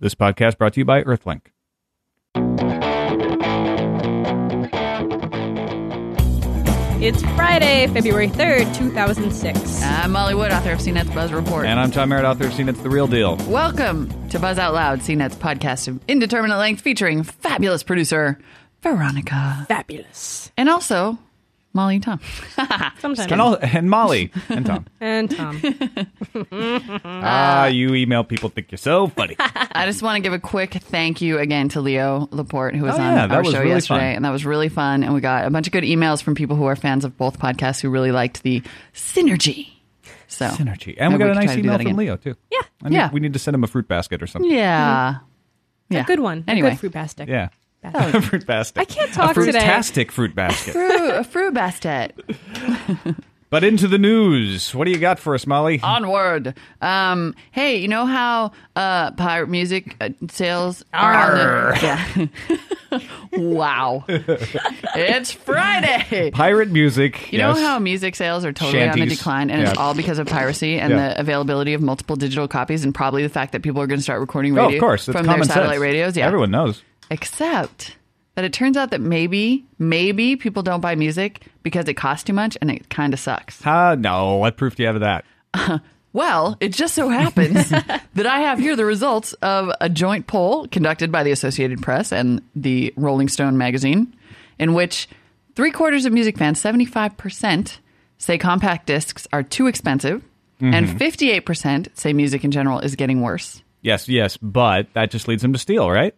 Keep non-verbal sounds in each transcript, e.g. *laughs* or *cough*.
This podcast brought to you by Earthlink. It's Friday, February 3rd, 2006. I'm Molly Wood, author of CNET's Buzz Report. And I'm Tom Merritt, author of CNET's the Real Deal. Welcome to Buzz Out Loud, CNET's podcast of indeterminate length featuring fabulous producer Veronica. Fabulous. And also Molly and Tom. *laughs* Sometimes. And, all, and Molly and Tom. *laughs* And Tom. *laughs* ah, you email people think you're so funny. I just want to give a quick thank you again to Leo Laporte, who was Oh, on yeah, our was show really yesterday. fun. And that was really fun. And we got a bunch of good emails from people who are fans of both podcasts who really liked the synergy. So Synergy. And we maybe got a can nice try to email from. Leo, too. Yeah. I need, Yeah. We need to send him a fruit basket or something. Yeah. Yeah. A good one. Anyway. A good fruit basket. Yeah. Basket. *laughs* Fruit basket. I can't talk a today. fruitastic fruit basket. *laughs* Fruit, a fruit basket. *laughs* but into the news. What do you got for us, Molly? Onward. Um, hey, you know how uh, pirate music uh, sales are on the, yeah. wow. it's Friday. Pirate music. You yes. know how music sales are totally on the Shanties. decline, and it's Yeah. all because of piracy and Yeah. the availability of multiple digital copies, and probably the fact that people are going to start recording Oh, radio of course. That's from their common satellite sense. radios. Yeah, Everyone knows. Except that it turns out that maybe, maybe people don't buy music because it costs too much, and it kind of sucks. Ah, no. What proof do you have of that? *laughs* Well, it just so happens *laughs* that I have here the results of a joint poll conducted by the Associated Press and the Rolling Stone magazine, in which three quarters of music fans, 75%, say compact discs are too expensive, and 58% say music in general is getting worse. Yes, yes. But that just leads them to steal, right?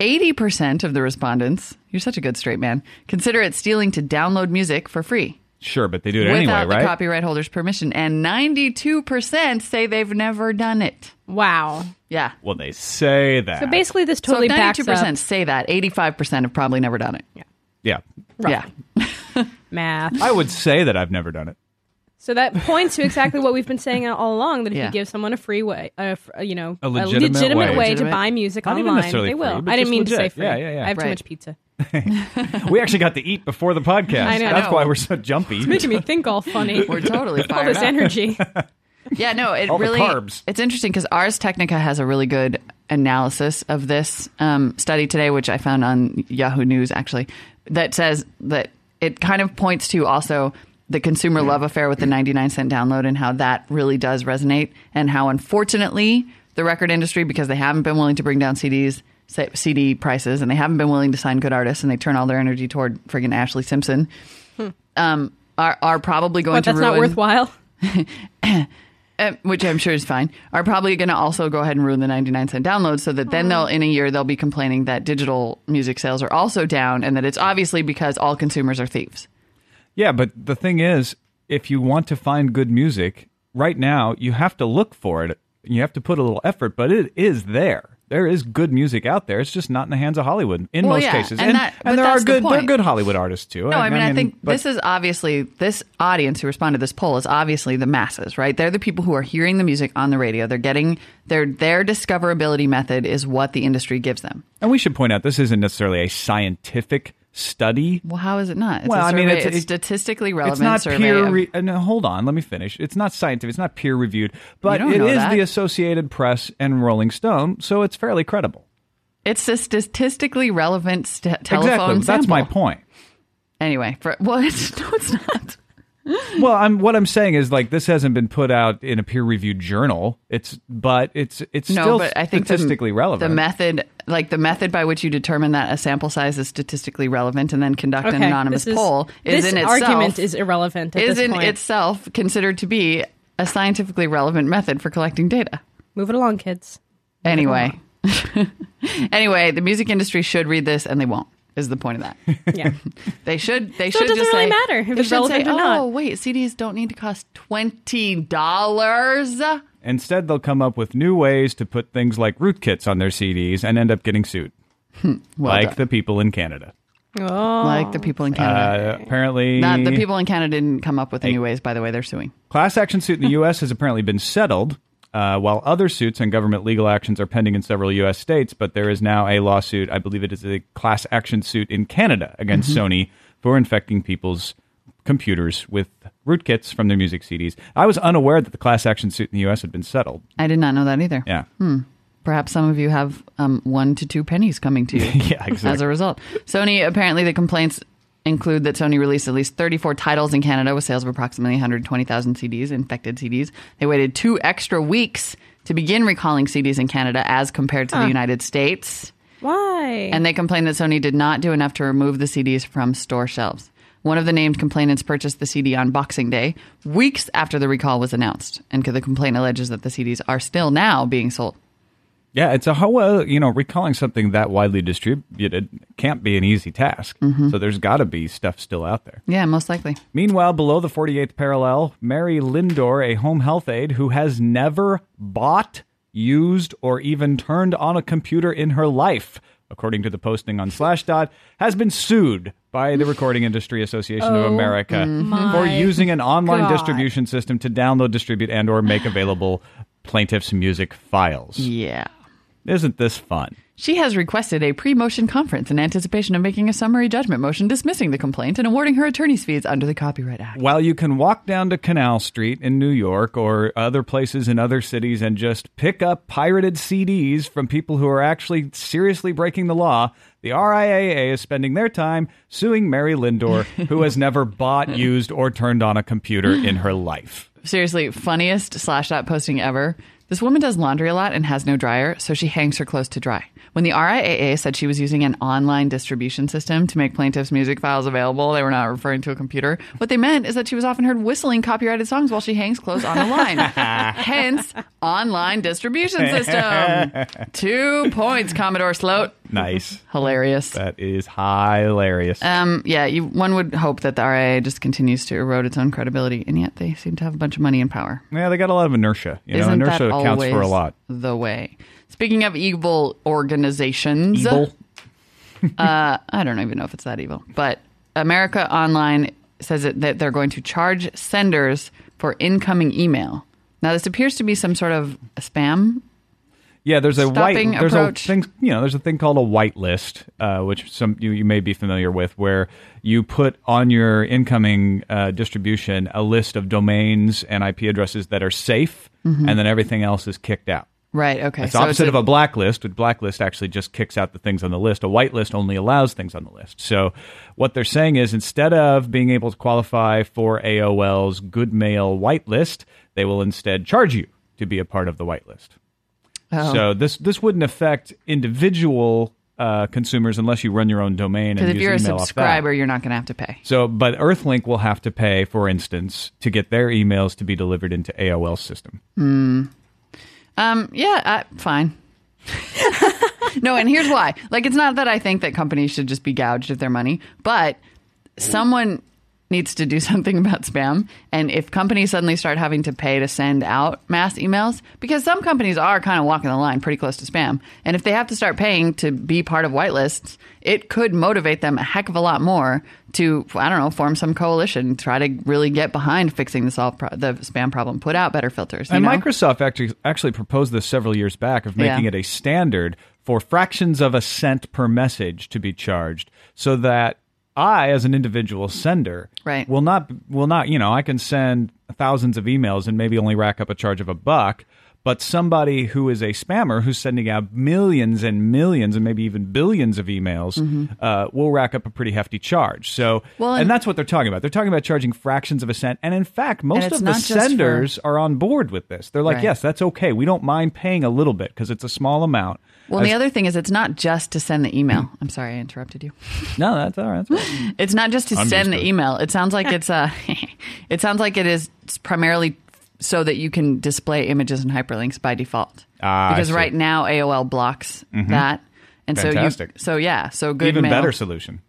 80% of the respondents, you're such a good straight man, consider it stealing to download music for free. Sure, but they do it Without anyway, the right? copyright holder's permission. And 92% say they've never done it. Wow. Yeah. well, they say that. So basically, this totally if backs 92% up say that, 85% have probably never done it. yeah. Yeah. *laughs* math. I would say that I've never done it. So that points to exactly what we've been saying *laughs* all along: that if Yeah. you give someone a free way, you know, A legitimate way. way, to Legitimate. buy music Not even online, necessarily they will. free, but I didn't just mean to say legit. free. Yeah, yeah, yeah. I have too Right. much pizza. *laughs* We actually got to eat before the podcast. I know. That's I why we're so jumpy. It's making me think all funny. *laughs* We're totally all fired this up. energy. Yeah, no, it All the really carbs. it's interesting because Ars Technica has a really good analysis of this um, study today, which I found on Yahoo News actually, that says that it kind of points to also the consumer love affair with the 99 cent download and how that really does resonate and how unfortunately the record industry because they haven't been willing to bring down CDs CD prices and they haven't been willing to sign good artists and they turn all their energy toward friggin' Ashlee Simpson um, are are probably going But to that's ruin not worthwhile. uh, *laughs* which I'm sure is fine, are probably going to also go ahead and ruin the 99 cent download so that then they'll, in a year, they'll be complaining that digital music sales are also down and that it's obviously because all consumers are thieves. Yeah, but the thing is, if you want to find good music, right now you have to look for it. You have to put a little effort, but it is there. There is good music out there. It's just not in the hands of Hollywood in Well, most yeah, cases. and that- but there are that's the good there are good Hollywood artists too. No, I mean, I, think but- this is obviously, this audience who responded to this poll is obviously the masses, right? They're the people who are hearing the music on the radio. They're getting, their, their discoverability method is what the industry gives them. and we should point out this isn't necessarily a scientific study. Well, how is it not? It's Well, I mean, it's- it's, statistically relevant It's not peer. of- Re- uh, no, hold on, let me finish. It's not scientific. It's not peer reviewed, but it is that. the Associated Press and Rolling Stone, so it's fairly credible. it's a statistically relevant st- telephone exactly. That's my point. Anyway, for, well, it's, *laughs* no, it's not. Well, I'm what I'm saying is like this hasn't been put out in a peer reviewed journal. It's but it's it's No, still but I think the- statistically relevant. The method, like the method by which you determine that a sample size is statistically relevant and then conduct an anonymous this is- poll is this in itself argument is irrelevant. At is this in point. itself considered to be a scientifically relevant method for collecting data. Move it along, kids. Anyway, *laughs* anyway, the music industry should read this and they won't. Is the point of that? *laughs* Yeah. *laughs* They should. They So it should doesn't just really say, matter if they it's should say, or not." Oh, wait, CDs don't need to cost twenty dollars. Instead, they'll come up with new ways to put things like rootkits on their CDs and end up getting sued, *laughs* Well like done. the people in Canada. Oh. like the people in Canada. Uh, apparently, Not the people in Canada didn't come up with any ways. By the way, they're suing. Class action suit in the U.S. has apparently been settled, uh, while other suits and government legal actions are pending in several U.S. states. But there is now a lawsuit. I believe it is a class action suit in Canada against Mm-hmm. Sony for infecting people's computers with rootkits from their music CDs. I was unaware that the class action suit in the U.S. had been settled. I did not know that either. Yeah. Hmm. perhaps some of you have um, one to two pennies coming to you *laughs* Yeah, exactly. as a result. Sony, apparently, the complaints include that Sony released at least 34 titles in Canada with sales of approximately 120,000 CDs, infected CDs. They waited two extra weeks to begin recalling CDs in Canada as compared to the United States. Why? And they complained that Sony did not do enough to remove the CDs from store shelves. One of the named complainants purchased the CD on Boxing Day, weeks after the recall was announced. And the complaint alleges that the CDs are still now being sold. Yeah, it's a how uh, you know recalling something that widely distributed can't be an easy task. Mm-hmm. So there's got to be stuff still out there. Yeah, most likely. Meanwhile, below the 48th parallel, Mary Lindor, a home health aide who has never bought, used, or even turned on a computer in her life, according to the posting on Slashdot, has been sued by the Recording Industry Association of America for using an online God. distribution system to download, distribute, and or make available plaintiffs' music files. Yeah. Isn't this fun? She has requested a pre motion conference in anticipation of making a summary judgment motion dismissing the complaint and awarding her attorney's fees under the Copyright Act. While you can walk down to Canal Street in New York or other places in other cities and just pick up pirated CDs from people who are actually seriously breaking the law, the RIAA is spending their time suing Mary Lindor, who has *laughs* never bought, used, or turned on a computer in her life. Seriously, funniest slash dot posting ever. This woman does laundry a lot and has no dryer, so she hangs her clothes to dry. When the RIAA said she was using an online distribution system to make plaintiffs' music files available, they were not referring to a computer. What they meant is that she was often heard whistling copyrighted songs while she hangs clothes on the line. *laughs* Hence, online distribution system. *laughs* Two points, Commodore Sloat. Nice. Hilarious. That is hilarious. Um, yeah, you, one would hope that the RIA just continues to erode its own credibility, and yet they seem to have a bunch of money and power. yeah, they got a lot of inertia. You know, Isn't inertia that counts for a lot. The way. Speaking of evil organizations, Evil. *laughs* uh, I don't even know if it's that evil, but America Online says that, that they're going to charge senders for incoming email. Now, this appears to be some sort of spam. Yeah, there's a white. There's approach. a thing. You know, there's a thing called a whitelist, uh, which some you, you may be familiar with, where you put on your incoming uh, distribution a list of domains and IP addresses that are safe, and then everything else is kicked out. Right. Okay. It's Mm-hmm. so opposite it's of a blacklist. Which blacklist actually just kicks out the things on the list. A whitelist only allows things on the list. So what they're saying is instead of being able to qualify for AOL's Good Mail whitelist, they will instead charge you to be a part of the whitelist. Oh. So this this wouldn't affect individual uh, consumers unless you run your own domain Because if you're a subscriber, you're not going to have to pay. So, but Earthlink will have to pay, for instance, to get their emails to be delivered into AOL's system. Um, yeah, uh, fine. *laughs* no, and here's why. Like, it's not that I think that companies should just be gouged of their money, but someone needs to do *laughs* something about spam. And if companies suddenly start having to pay to send out mass emails, because some companies are kind of walking the line pretty close to spam, and if they have to start paying to be part of whitelists, it could motivate them a heck of a lot more to, I don't know, form some coalition, try to really get behind fixing the solve pro- the spam problem, put out better filters. you And know? Microsoft actually actually proposed this several years back of making Yeah. it a standard for fractions of a cent per message to be charged, so that I, as an individual sender, Right. will not will not you know I can send thousands of emails and maybe only rack up a charge of a buck. But somebody who is a spammer who's sending out millions and millions and maybe even billions of emails uh, will rack up a pretty hefty charge. So, Mm-hmm. Well, and, and- that's what they're talking about. They're talking about charging fractions of a cent. And in fact, most of the not just for- senders are on board with this. They're like, Right. yes, that's okay. We don't mind paying a little bit because it's a small amount. Well, and the other thing is, it's not just to send the email. *clears throat* I'm sorry, I interrupted you. no, that's all right. That's fine. It's not just to I'm send the email. It sounds like *laughs* it's uh, *laughs* it sounds like it is primarily so that you can display images and hyperlinks by default. Ah, because. Mm-hmm. right now AOL blocks that, and Fantastic. so you so yeah, so good Even mail. better solution,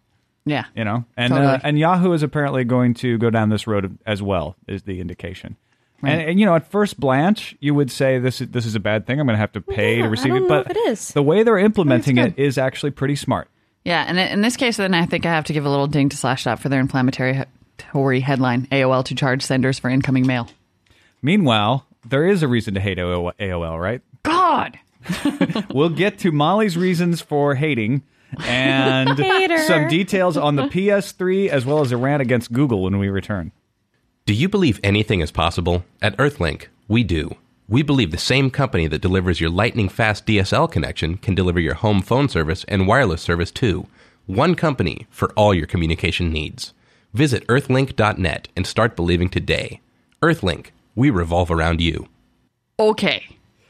Yeah, you know. And Totally. uh, and Yahoo is apparently going to go down this road as well. Is the indication. And, and you know, at first blanch, you would say this is this is a bad thing. I'm going to have to pay yeah, to I receive don't it. know But if it is. the way they're implementing it is actually pretty smart. yeah. And in this case, then I think I have to give a little ding to Slashdot for their inflammatory he- Tory headline: AOL to charge senders for incoming mail. Meanwhile, there is a reason to hate AOL, AOL right? God. *laughs* We'll get to Molly's reasons for hating and *laughs* Hater. some details on the PS3 as well as a rant against Google when we return. Do you believe anything is possible? At Earthlink, we do. We believe the same company that delivers your lightning fast DSL connection can deliver your home phone service and wireless service too. One company for all your communication needs. Visit earthlink.net and start believing today. Earthlink, we revolve around you. Okay.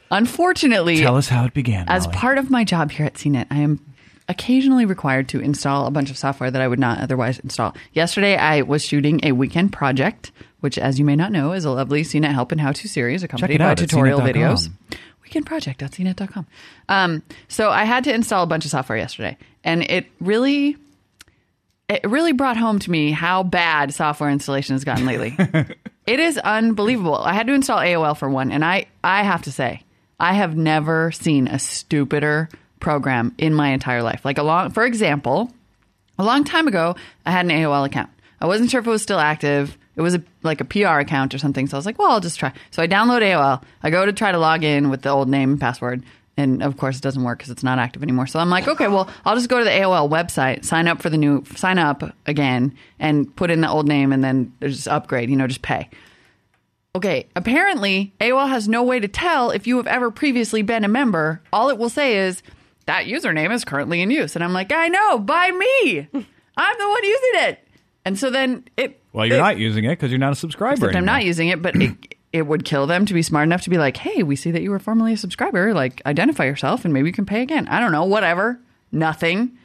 Unfortunately, Tell us how it began. as Molly. part of my job here at CNET, I am occasionally required to install a bunch of software that I would not otherwise install. Yesterday, I was shooting a weekend project, which, as you may not know, is a lovely CNET help and how to series accompanied it by out at tutorial CNET.com. videos. Weekendproject.cnet.com. Um, so I had to install a bunch of software yesterday, and it really. It really brought home to me how bad software installation has gotten lately. *laughs* It is unbelievable. I had to install AOL for one, and I, I have to say, I have never seen a stupider program in my entire life. Like a long, for example, a long time ago, I had an AOL account. I wasn't sure if it was still active. It was a, like a PR account or something. So I was like, well, I'll just try. So I download AOL. I go to try to log in with the old name and password. And of course, it doesn't work because it's not active anymore. So I'm like, okay, well, I'll just go to the AOL website, sign up for the new, sign up again, and put in the old name, and then just upgrade. You know, just pay. Okay, apparently AOL has no way to tell if you have ever previously been a member. All it will say is that username is currently in use. And I'm like, I know, by me. *laughs* I'm the one using it. And so then it well, you're it- not using it because you're not a subscriber. I'm not using it, but it *clears throat* it would kill them to be smart enough to be like, hey, we see that you were formerly a subscriber. Like, identify yourself and maybe you can pay again. I don't know, whatever. Nothing.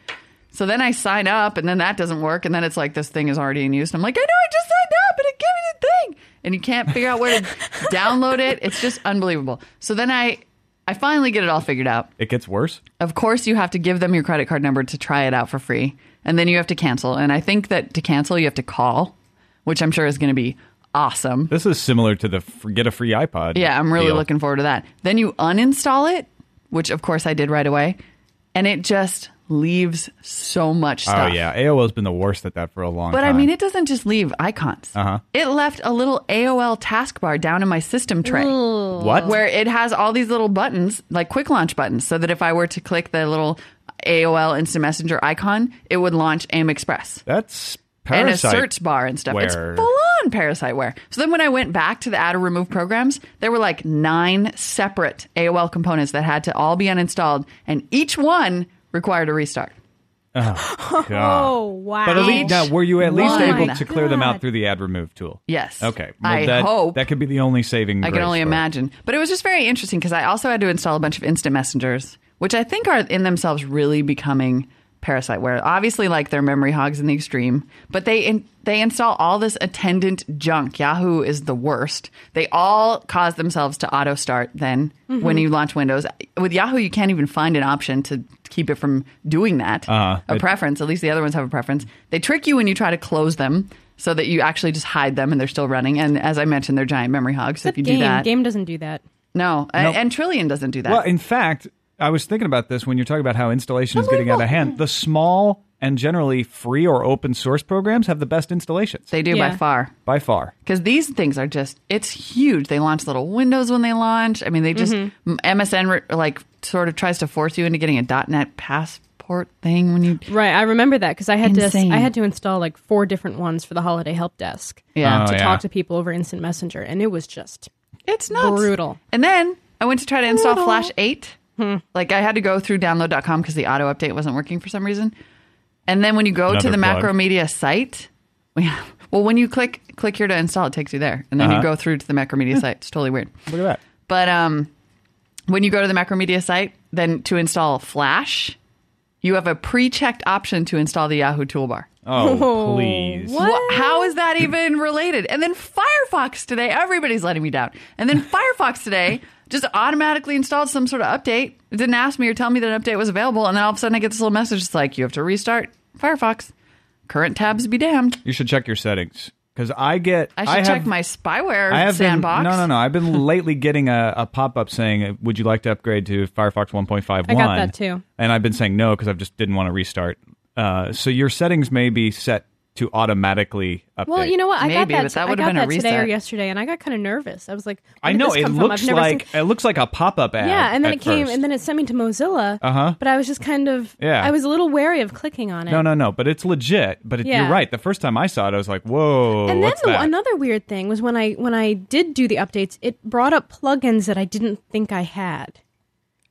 So then I sign up and then that doesn't work. And then it's like, this thing is already in use. And I'm like, I know, I just signed up and it gave me the thing. And you can't figure out where to *laughs* download it. It's just unbelievable. So then I, I finally get it all figured out. It gets worse. Of course, you have to give them your credit card number to try it out for free. And then you have to cancel. And I think that to cancel, you have to call, which I'm sure is going to be awesome. This is similar to the f- get a free iPod. Yeah, I'm really deal. looking forward to that. Then you uninstall it, which of course I did right away, and it just leaves so much stuff. Oh yeah, AOL's been the worst at that for a long But time. But I mean, it doesn't just leave icons. Uh-huh. It left a little AOL taskbar down in my system tray what? where it has all these little buttons, like quick launch buttons, so that if I were to click the little AOL Instant Messenger icon, it would launch AIM Express That's and a parasite. search bar and stuff. It's full on parasite parasiteware. So then when I went back to the add or remove programs, there were like nine separate AOL components that had to all be uninstalled, and each one required a restart. Oh, *laughs* God. Oh wow! But at least now, were you at least one. able to clear them out through the ad remove tool? Yes. Okay. Well, I that, hope. that could be the only saving. I can only for it. imagine. But it was just very interesting because I also had to install a bunch of instant messengers, which I think are in themselves really becoming parasiteware. Obviously, like they're memory hogs in the extreme, but they in, they install all this attendant junk. Yahoo is the worst. They all cause themselves to auto start. Then when you launch Windows with Yahoo, you can't even find an option to keep it from doing that. Uh-huh. A It- preference. At least the other ones have a preference. They trick you when you try to close them. So that you actually just hide them and they're still running. And as I mentioned, they're giant memory hogs. So if you Gaim. do that, Gaim doesn't do that. no, Nope. and Trillian doesn't do that. Well, in fact, I was thinking about this when you're talking about how installation is getting out of hand. The small and generally free or open source programs have the best installations they do by far by far. because these things are just it's huge. They launch little windows when they launch. I mean, they just Mm-hmm. MSN like sort of tries to force you into getting a .NET passport thing when you Right, I remember that because I had Insane. to I had to install like four different ones for the holiday help desk. yeah. Oh, to yeah. talk to people over Instant Messenger, and it was just It's not Brutal. And then I went to try to install Flash 8. Hmm. Like I had to go through download.com because the auto update wasn't working for some reason. And then when you go to the plug. Macromedia site, *laughs* well, when you click click here to install, it takes you there. And then Uh-huh. you go through to the Macromedia site. It's totally weird. Look at that. But um, when you go to the Macromedia site, then to install Flash, you have a pre-checked option to install the Yahoo toolbar. Oh, please. what? Wha- How is that even related? And then Firefox today, everybody's letting me down. And then *laughs* Firefox today just automatically installed some sort of update. It didn't ask me or tell me that an update was available. And then all of a sudden I get this little message. It's like, you have to restart Firefox. Current tabs be damned. You should check your settings because I get. I should have, check my spyware I have sandbox. Been, no, no, no. I've been lately getting a, a pop up saying, "Would you like to upgrade to Firefox 1.51?" I got that too. and I've been saying no because I just didn't want to restart. Uh, so your settings may be set to automatically update. Well, you know what? I got Maybe, that. that I would've got been a that today or yesterday, and I got kind of nervous. I was like, I know it come from? I've looks like seen- it looks like a pop up ad. Yeah, and then at it came, first. and then it sent me to Mozilla. Uh-huh. But I was just kind of, Yeah. I was a little wary of clicking on it. no, no, no. But it's legit. But it, Yeah. you're right. The first time I saw it, I was like, "Whoa, And then what's the, that?" another weird thing was when I when I did do the updates, it brought up plugins that I didn't think I had,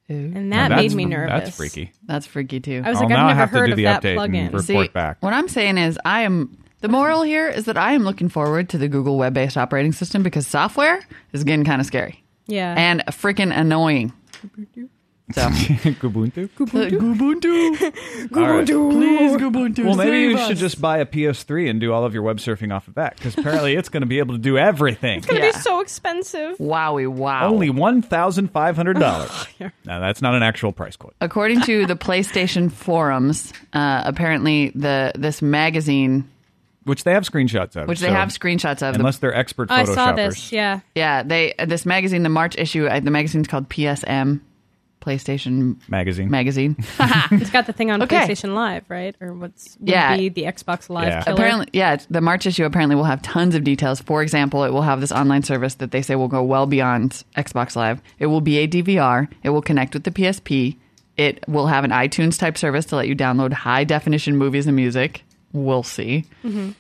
and that Now, made that's- me nervous. That's freaky. That's freaky too. I was like, now I I've never have to heard do of the that update and plugin. See, report back. what I'm saying is, I am the moral here is that I am looking forward to the Google web-based operating system because software is getting kind of scary yeah, and freaking annoying. So, *laughs* Ubuntu. Ubuntu, *laughs* All right. please, Ubuntu. Well, maybe you us. should just buy a PS3 and do all of your web surfing off of that, because apparently it's going to be able to do everything. it's gonna Yeah. be so expensive. Wowie, wow. Only one thousand five hundred dollars. *laughs* Now that's not an actual price quote. According to the PlayStation forums, uh, apparently the this magazine, Which they have screenshots of. which they so have screenshots of, the, unless they're expert I saw this. Yeah, yeah, they this magazine, the March issue, uh, the magazine's called PSM, PlayStation magazine. Magazine. *laughs* *laughs* it's got the thing on Okay. PlayStation Live, right? Or what's would Yeah. be the Xbox Live Yeah. killer. Apparently, yeah, the March issue apparently will have tons of details. For example, it will have this online service that they say will go well beyond Xbox Live. It will be a DVR. It will connect with the PSP. It will have an iTunes type service to let you download high definition movies and music. We'll see.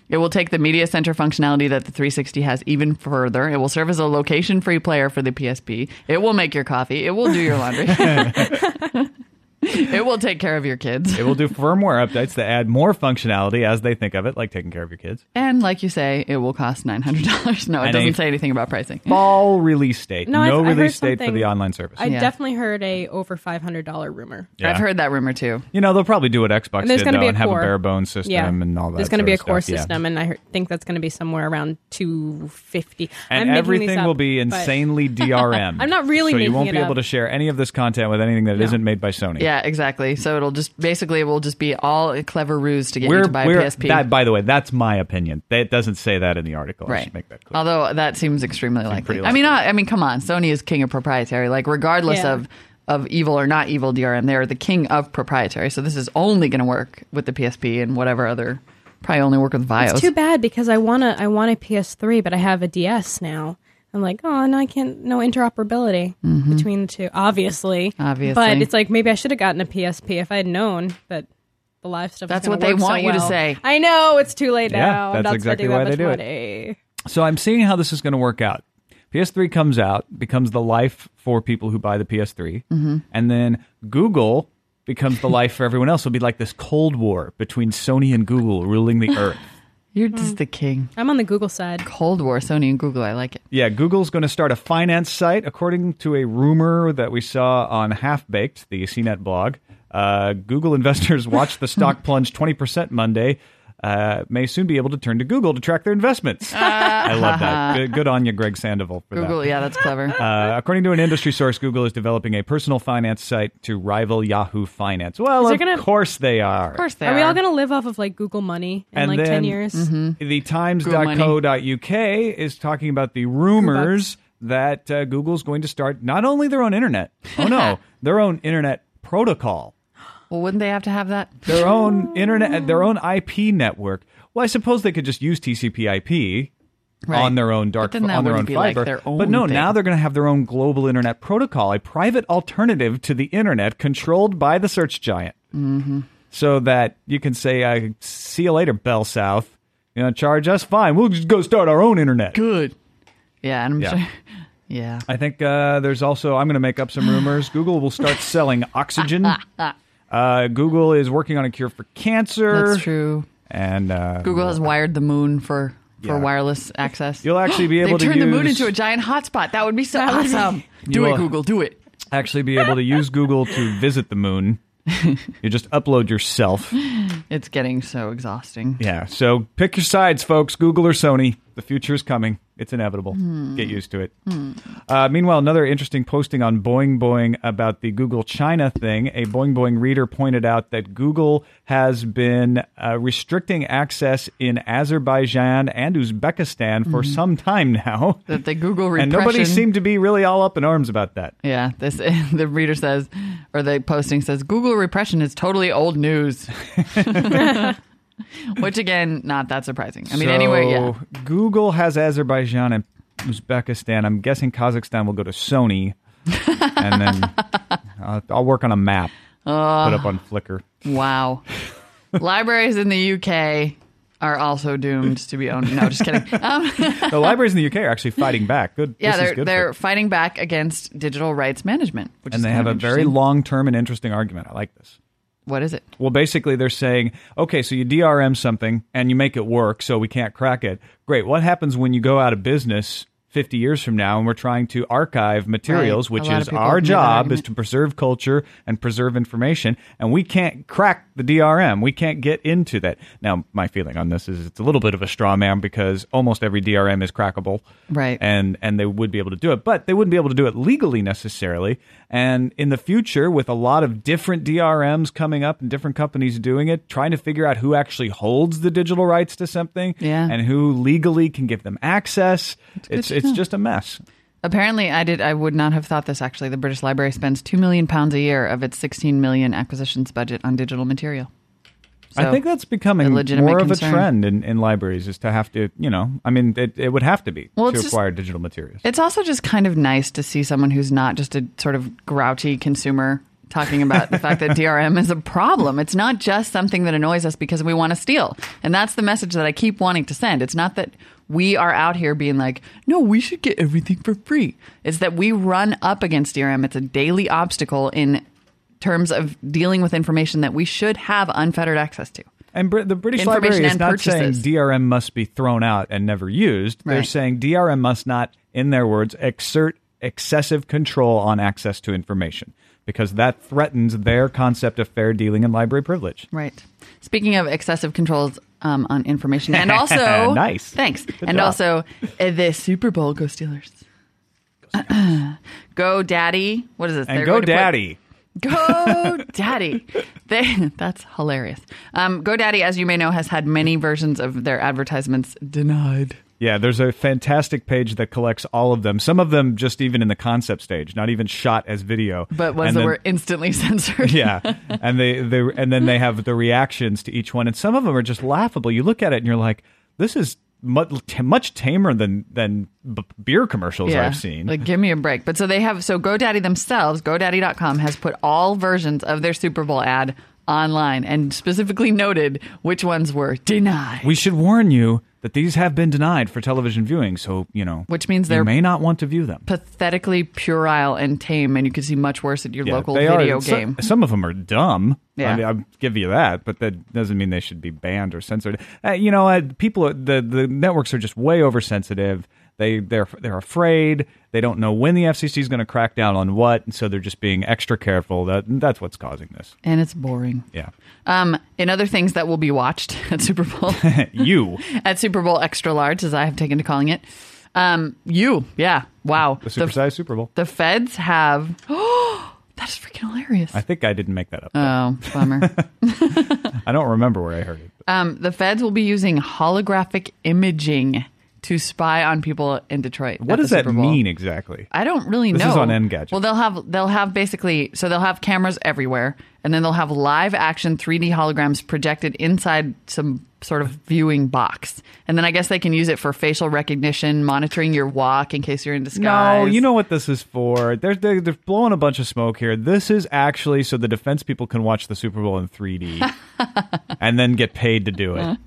It will take the media center functionality that the 360 has even further. It will serve as a location free player for the PSP. It will make your coffee. It will do your laundry. *laughs* it will take care of your kids. It will do firmware updates that add more functionality as they think of it, like taking care of your kids. And like you say, it will cost nine hundred dollars. No, it And doesn't a- say anything about pricing. Fall release date. No, I've- I heard release date for something- the online service. I Yeah. definitely heard a over five hundred dollar rumor. Yeah. I've heard that rumor too. You know, they'll probably do what Xbox And there's did gonna though, be a and have a core. bare bones system Yeah, and all that. There's going to sort be a of core stuff, yeah. system, and I heard, think that's going to be somewhere around two fifty. And everything will be insanely *laughs* DRM. I'm not really so you making won't it be up. able to share any of this content with anything that No. not made by Sony. Yeah, exactly. So it'll just basically it will just be all a clever ruse to get We're, you to buy a we're PSP. that. By the way, that's my opinion. It doesn't say that in the article. I right. should make that clear. Although that seems extremely likely. pretty I mean, I, I mean, come on. Sony is king of proprietary. Like, regardless Yeah. of of evil or not evil DRM, they are the king of proprietary. So this is only going to work with the PSP and whatever other. Probably only work with VAIOs. It's too bad because I want to. I want a PS3, but I have a DS now. I'm like, oh, no, I can't. No interoperability between the two. Obviously, Mm-hmm. Obviously. But it's like maybe I should have gotten a PSP if I had known that the live stuff. That's what they work so want you to say. I know it's too late Yeah, now. I'm that's not exactly why that they much do it. So I'm seeing how this is going to work out. PS3 comes out, becomes the life for people who buy the PS3, Mm-hmm. and then Google becomes the life for everyone else. It'll be like this cold war between Sony and Google ruling the *laughs* earth. You're just the king. I'm on the Google side. Cold War, Sony and Google. I like it. Yeah, Google's going to start a finance site, according to a rumor that we saw on Half Baked, the CNET blog. Uh, Google *laughs* investors watched the stock *laughs* plunge 20% Monday. Uh, may soon be able to turn to Google to track their investments. *laughs* I love that. Good, good on you, Greg Sandoval, for Google, that. yeah, that's clever. *laughs* Uh, according to an industry source, Google is developing a personal finance site to rival Yahoo Finance. Well, of gonna- course they are. of course, they Are are. we all going to live off of like Google money in And like then- ten years? The Google Times.co.uk is talking about the rumors that uh, Google's going to start not only their own internet, oh no, *laughs* their own internet protocol, Well, wouldn't they have to have that? their own internet, their own IP network. Well, I suppose they could just use TCP/IP Right. on their own dark But then that on their own wouldn't like fiber. their but no, thing. now they're going to have their own global internet protocol, a private alternative to the internet controlled by the search giant. Mm-hmm. So that you can say, uh, "See you later, Bell South." You know, charge us fine. We'll just go start our own internet. Good. Yeah, and I'm Yeah. sure. *laughs* Yeah. I think uh, there's also. I'm going to make up some rumors. Google will start selling oxygen. *laughs* Uh, Google is working on a cure for cancer. That's true. And uh, Google has wired the moon for for Yeah. wireless access. You'll actually be able to turned the moon into a giant hotspot. That would be so *laughs* That would be- awesome. *laughs* Do it, Google. Do it. actually be able to use Google to *laughs* visit the moon. You just upload yourself. It's getting so exhausting. Yeah. So pick your sides, folks. Google or Sony. The future is coming. It's inevitable. Get used to it. Uh, meanwhile, another interesting posting on Boing Boing about the Google China thing. A Boing Boing reader pointed out that Google has been uh, restricting access in Azerbaijan and Uzbekistan for some time now. That the Google And nobody seemed to be really all up in arms about that. Yeah, this *laughs* the reader says, or the posting says, Google repression is totally old news. *laughs* *laughs* *laughs* Which again, not that surprising. I mean, anyway, yeah. Google has Azerbaijan and Uzbekistan. I'm guessing Kazakhstan will go to Sony, *laughs* and then I'll, I'll work on a map. put up on Flickr. Wow. *laughs* Libraries in the UK are also doomed to be owned. No, just kidding. Um, The libraries in the UK are actually fighting back. Good. yeah, this they're good they're fighting back against digital rights management, which and they have a very long term and interesting argument. I like this. What is it? Well, basically, they're saying, okay, so you DRM something and you make it work, so we can't crack it. Great. What happens when you go out of business 50 years from now and we're trying to archive materials, Right. Which is our have made that job, is to preserve culture and preserve information, and we can't crack the DRM. We can't get into that. Now, my feeling on this is it's a little bit of a straw man because almost every DRM is crackable. Right. And and they would be able to do it, but they wouldn't be able to do it legally necessarily. And in the future, with a lot of different DRMs coming up and different companies doing it, trying to figure out who actually holds the digital rights to something Yeah. and who legally can give them access, it's it's know. just a mess. Apparently, I did. I would not have thought this. Actually, the British Library spends two million pounds a year of its sixteen million acquisitions budget on digital material. I think that's becoming more of concern. a trend in, in libraries is to have to, you know, I mean, it, it would have to be Well, to it's just- acquire digital materials. It's also just kind of nice to see someone who's not just a sort of grouchy consumer talking about the fact that *laughs* DRM is a problem. It's not just something that annoys us because we want to steal. And that's the message that I keep wanting to send. It's not that we are out here being like, no, we should get everything for free. It's that we run up against DRM. It's a daily obstacle in terms of dealing with information that we should have unfettered access to. And Br- the British Library is not purchases. saying DRM must be thrown out and never used. They're saying DRM must not, in their words, exert excessive control on access to information because that threatens their concept of fair dealing and library privilege. Right. Speaking of excessive controls um, on information, and *laughs* also Nice. thanks, Good and job. also uh, the Super Bowl Go Steelers. Go *clears throat* Daddy! What is this? And They're go going to put- daddy. Go *laughs* Daddy! They, that's hilarious. Um, GoDaddy, as you may know, has had many versions of their advertisements denied. Yeah, there's a fantastic page that collects all of them. Some of them just even in the concept stage, not even shot as video. But ones And that were instantly *laughs* censored. yeah, and they they and then they have the reactions to each one, and some of them are just laughable. You look at it and you're like, this is much, much tamer than than b- beer commercials I've seen. Like, give me a break. But so they have, so GoDaddy themselves, GoDaddy.com has put all versions of their Super Bowl ad online and specifically noted which ones were denied. we should warn you that these have been denied for television viewing, so you know, Which means they're- may not want to view them. Pathetically puerile and tame, and you can see much worse at your Yeah, local video are, so- game. Some, of them are dumb. Yeah. I mean, I'll give you that, but that doesn't mean they should be banned or censored. Uh, you know, uh, people, the the networks are just way oversensitive. They they're they're afraid. They don't know when the FCC is going to crack down on what, and so they're just being extra careful. That that's what's causing this. and it's boring. Yeah, Um, in other things that will be watched *laughs* at Super Bowl, *laughs* you *laughs* at Super Bowl Extra Large, as I have taken to calling it, um, you, yeah, wow. the supersized Super Bowl. the feds have. *gasps* Oh, that's freaking hilarious. I think I didn't make that up. oh, bummer. I don't remember where I heard it. Um, the feds will be using holographic imaging to spy on people in Detroit. What does that mean exactly? I don't really This know. is on Engadget. Well, they'll have they'll have basically so they'll have cameras everywhere, and then they'll have live action 3D holograms projected inside some sort of viewing box, and then I guess they can use it for facial recognition, monitoring your walk in case you're in disguise. No, you know what this is for. They're, they're they're blowing a bunch of smoke here. This is actually so the defense people can watch the Super Bowl in 3D *laughs* and then get paid to do it.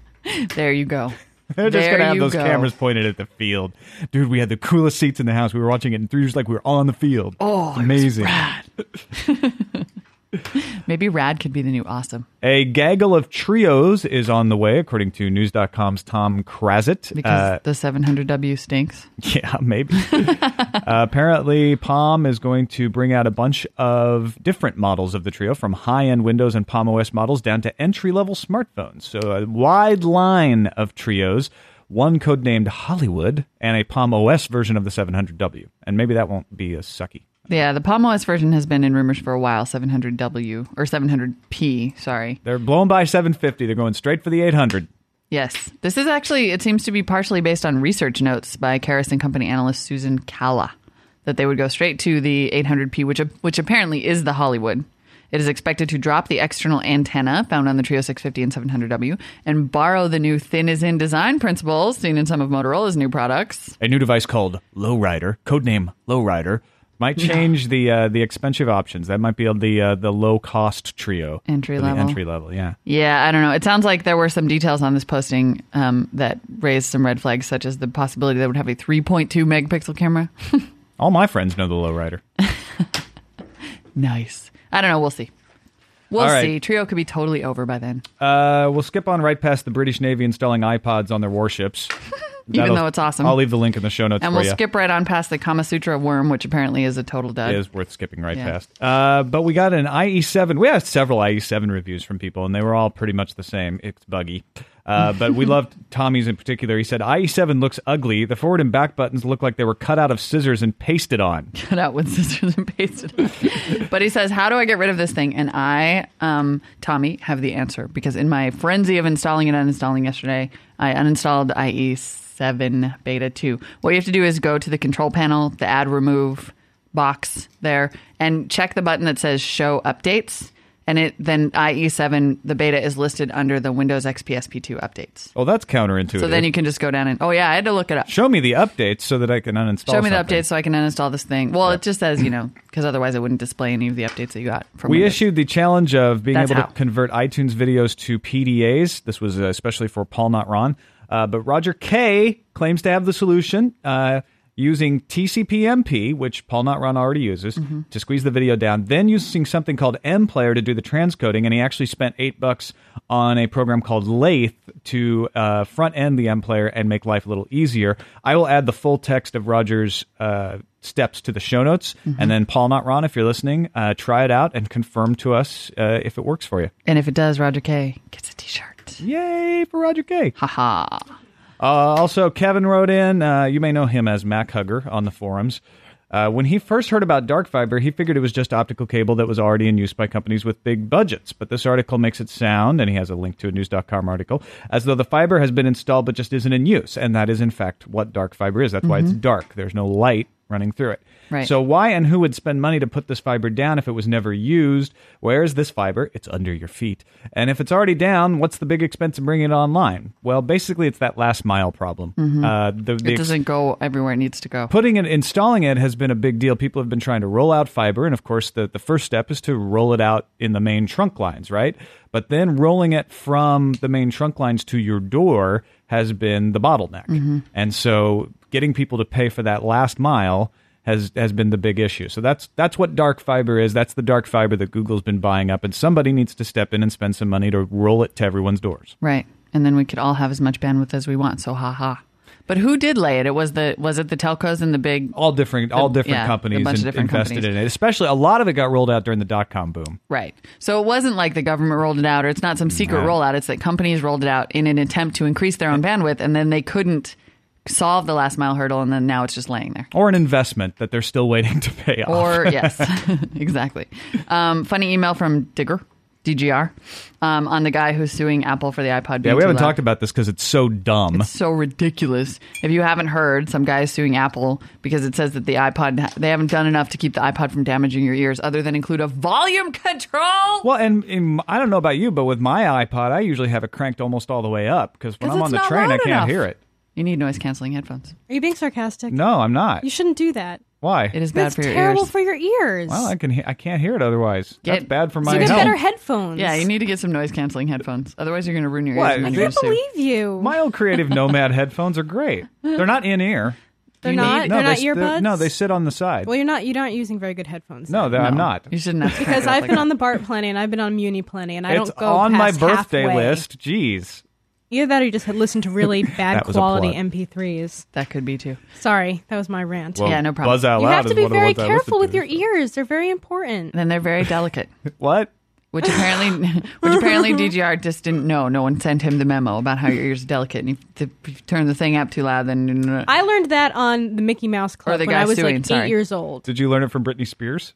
There you go. *laughs* They're just There gonna have those go. cameras pointed at the field. Dude, we had the coolest seats in the house. We were watching it in 3D just like we were all on the field. Oh, amazing! *laughs* *laughs* Maybe Rad could be the new awesome A gaggle of Treos is on the way, according to News.com's Tom Krazit. because Uh, the 700W stinks. *laughs* Yeah, maybe. uh, apparently, Palm is going to bring out a bunch of different models of the Treo, from high-end Windows and Palm OS models down to entry-level smartphones. So a wide line of Treos. One codenamed Hollywood and a Palm OS version of the 700W, and maybe that won't be as sucky. Yeah, the Palm OS version has been in rumors for a while. 700W or 700P. Sorry. They're blown by 750. They're going straight for the 800. Yes, this is actually. It seems to be partially based on research notes by Karas and Company analyst Susan Calla that they would go straight to the 800P, which which apparently is the Hollywood. It is expected to drop the external antenna found on the Treo 650 and 700W and borrow the new thin is in design principles seen in some of Motorola's new products. A new device called Lowrider, codename Lowrider, might change the uh, the expensive options. That might be the uh, the low cost Treo, Entry level. entry level. Yeah. Yeah, I don't know. It sounds like there were some details on this posting um, that raised some red flags, such as the possibility they would have a 3.2 megapixel camera. *laughs* All my friends know the Lowrider. *laughs* nice. I don't know. We'll see. We'll right. see. Treo could be totally over by then. Uh, we'll skip on right past the British Navy installing iPods on their warships. *laughs* Even though it's awesome. I'll leave the link in the show notes and we'll you. skip right on past the Kama Sutra worm, which apparently is a total dud. It is worth skipping right Yeah. past. Uh, but we got an IE7. We had several IE7 reviews from people, and they were all pretty much the same. It's buggy. Uh, but we *laughs* loved Tommy's in particular. He said IE7 looks ugly. The forward and back buttons look like they were cut out of scissors and pasted on. *laughs* cut out with scissors and pasted. it. *laughs* but he says, "How do I get rid of this thing?" And I, um, Tommy, have the answer because in my frenzy of installing and uninstalling yesterday, I uninstalled IE7 Beta 2. What you have to do is go to the control panel, the add remove box there, and check the button that says Show Updates. And it then IE7 the beta is listed under the Windows XP SP2 updates. Oh, that's counterintuitive. So then you can just go down and oh yeah, I had to look it up. show me the updates so that I can uninstall. Show me the updates so I can uninstall this thing. Well, it just says, you know, *clears throat* because otherwise it wouldn't display any of the updates that you got from We Windows. issued the challenge of being That's able how. to convert iTunes videos to PDAs. This was uh, especially for Paul, not Ron. Uh, but Roger K claims to have the solution uh, using TCPMP, which Paul, Notron already uses Mm-hmm. to squeeze the video down. Then using something called MPlayer to do the transcoding, and he actually spent eight bucks on a program called Lathe to uh, front end the MPlayer and make life a little easier. I will add the full text of Roger's. Uh, steps to the show notes Mm-hmm. and then paul not ron if you're listening uh, try it out and confirm to us uh, if it works for you And if it does, Roger K gets a t-shirt. yay for roger k Haha. Uh, also kevin wrote in uh, you may know him as mac hugger on the forums. Uh, when he first heard about dark fiber he figured it was just optical cable that was already in use by companies with big budgets. But this article makes it sound and he has a link to a news.com article as though the fiber has been installed but just isn't in use. And that is in fact what dark fiber is. That's why it's dark. There's no light running through it Right. so why and who would spend money to put this fiber down if it was never used? Where is this fiber? It's under your feet. And if it's already down, what's the big expense of bringing it online? Well, basically, it's that last mile problem. Uh, the, the Mm-hmm. It doesn't go everywhere it needs to go. putting it, installing it has been a big deal. People have been trying to roll out fiber, and of course, the, the first step is to roll it out in the main trunk lines, right? But then rolling it from the main trunk lines to your door has been the bottleneck. And so getting people to pay for that last mile has has been the big issue. So that's that's what dark fiber is. That's the dark fiber that Google's been buying up, and somebody needs to step in and spend some money to roll it to everyone's doors. Right. And then we could all have as much bandwidth as we want. So haha. But who did lay it? It was the was it the telcos and the big All different, all different yeah, companies in- different invested companies. in it. Especially a lot of it got rolled out during the dot com boom. Right. So it wasn't like the government rolled it out or it's not some secret No. rollout. It's that companies rolled it out in an attempt to increase their own bandwidth and then they couldn't solve the last mile hurdle and then now it's just laying there. or an investment that they're still waiting to pay off. Or *laughs* yes, *laughs* exactly. Um, funny email from Digger, DGR, um, on the guy who's suing Apple for the iPod. yeah, we haven't talked about this because it's so dumb. It's so ridiculous. If you haven't heard, some guy is suing Apple because it says that the iPod they haven't done enough to keep the iPod from damaging your ears, other than include a volume control. well, and, and I don't know about you, but with my iPod, I usually have it cranked almost all the way up because when I'm on the train, I can't enough. hear it. You need noise canceling headphones. Are you being sarcastic? No, I'm not. You shouldn't do that. Why? It is bad That's for your ears. It's terrible ears. for your ears. Well, I can. he- I can't hear it otherwise. That's bad for so my get health. better headphones. yeah, you need to get some noise canceling headphones. Otherwise, you're going to ruin your What? ears. I you're I gonna believe you. my old Creative Nomad headphones are great. They're not in ear. *laughs* they're not. need- No, they're not they, they're- earbuds. No, they sit on the side. Well, you're not. You're not using very good headphones. no, then. they're- I'm not. You shouldn't have to because it up I've like been that. on the BART plenty and I've been on Muni plenty, and I it's don't go on my past birthday halfway. list. Jeez. Either that, or you just had listened to really *laughs* bad That was a quality plug. MP3s. That could be too. Sorry, that was my rant. Well, Yeah, no problem. Buzz out you loud have to is be one of the very ones I careful with listened your to. ears. They're very important. And they're very delicate. *laughs* What? Which apparently, *laughs* which apparently DGR just didn't know. No one sent him the memo about how your ears are delicate, and if if you turn the thing up too loud, then I learned that on the Mickey Mouse Club the when guy I was suing, like sorry. eight years old. Did you learn it from Britney Spears?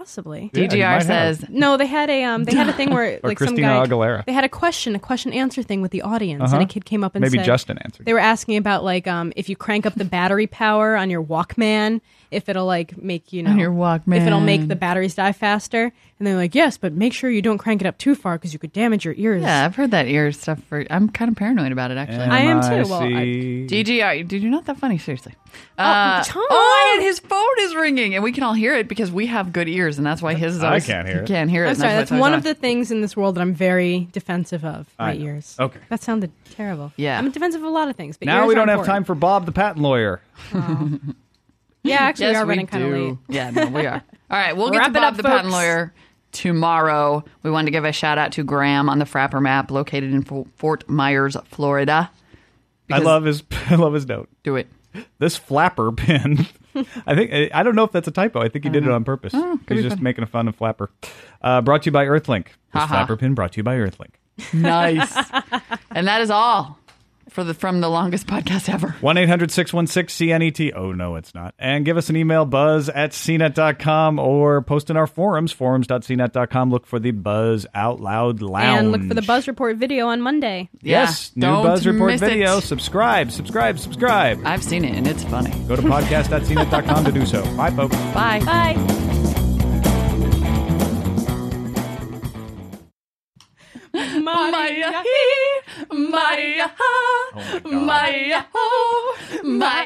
Possibly. Yeah, you might DGR have. says No, they had a um, they had a thing where *laughs* Or like some Christina guy Aguilera. they had a question, a question answer thing with the audience, Uh-huh. and a kid came up and said, Maybe said, Justin answered. They were asking about like um, if you crank up the battery power on your Walkman, if it'll like make you know On your Walkman. if it'll make the batteries die faster. And they're like, yes, but make sure you don't crank it up too far because you could damage your ears. Yeah, I've heard that ear stuff. For I'm kind of paranoid about it actually. I am too. Well, I- M-I-C. DGR, dude, you're not that funny, seriously. Uh, Tom! oh, and his phone is ringing, and we can all hear it because we have good ears, and that's why his is I always, can't hear he it. Can't hear it. I'm and sorry. why That's one of on. the things in this world that I'm very defensive of. I My know. ears. Okay. That sounded terrible. Yeah. I'm defensive of a lot of things. But Now ears we are don't have important. time for Bob, the patent lawyer. *laughs* Yeah, actually, Yes, we are we running kind of late. Yeah, no, we are. All right, we'll get Wrap to it Bob up, the patent folks. lawyer tomorrow. We wanted to give a shout out to Graham on the Frappr map, located in Fort Myers, Florida. I love his. *laughs* I love his note. Do it. This flapper *laughs* pin. I think I don't know if that's a typo. I think he did it on purpose. Oh, He's just fun. making a fun of flapper. Uh, brought to you by Earthlink. This Ha ha. flapper pin brought to you by Earthlink. Nice. *laughs* and that is all for the from the longest *laughs* podcast ever. 1 800 616 CNET. Oh, no, it's not. And give us an email, buzz at cnet.com, or post in our forums, forums.cnet.com. Look for the Buzz Out Loud Lounge. And look for the Buzz Report video on Monday. Yes, Yeah, new Buzz Report video. it. Subscribe, subscribe, subscribe. I've seen it and it's funny. Go to podcast.cnet.com to do so. Bye, folks. Bye. Bye. Maria hi, Maria ha, oh Maria ho, Maria